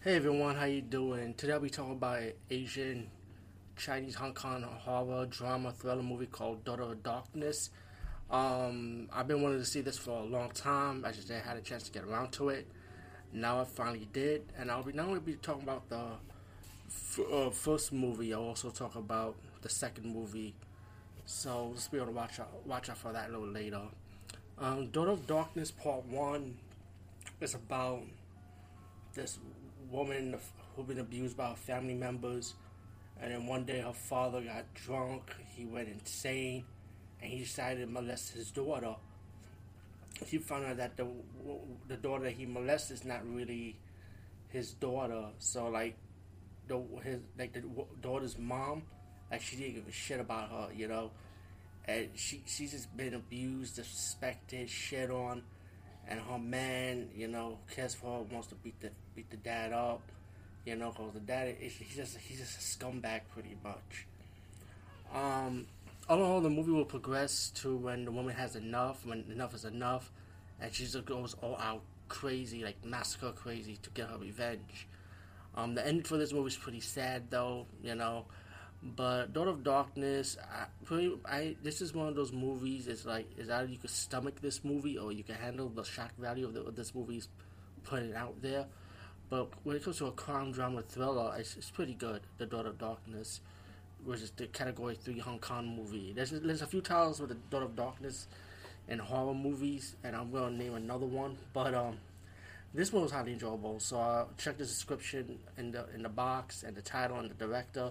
Hey everyone, how you doing? Today I'll be talking about an Asian, Chinese, Hong Kong horror drama thriller movie called Daughter of Darkness. Um, I've been wanting to see this for a long time. I just didn't had a chance to get around to it. Now I finally did, and I'll be not only be talking about the f- uh, first movie, I'll also talk about the second movie. So let's be able to watch out, watch out for that a little later. Um, Daughter of Darkness Part One is about this woman who'd been abused by her family members, and then one day her father got drunk. He went insane, and he decided to molest his daughter. He found out that the the daughter that he molested is not really his daughter. So like the his like the daughter's mom, like she didn't give a shit about her, you know, and she she's just been abused, disrespected, shit on and her man, you know, cares for her, wants to beat the beat the dad up, you know, cause the dad is he's just he's just a scumbag pretty much. Um, all in all, the movie will progress to when the woman has enough, when enough is enough, and she just goes all out crazy, like massacre crazy to get her revenge. Um, the end for this movie is pretty sad though, you know. But Daughter of Darkness, I, I this is one of those movies. It's like is either you can stomach this movie or you can handle the shock value of, the, of this movie's putting it out there. But when it comes to a crime drama thriller, it's, it's pretty good. The Daughter of Darkness, which is the category three Hong Kong movie. There's there's a few titles with the Daughter of Darkness in horror movies, and I'm gonna name another one. But um, this one was highly enjoyable. So uh, check the description in the in the box and the title and the director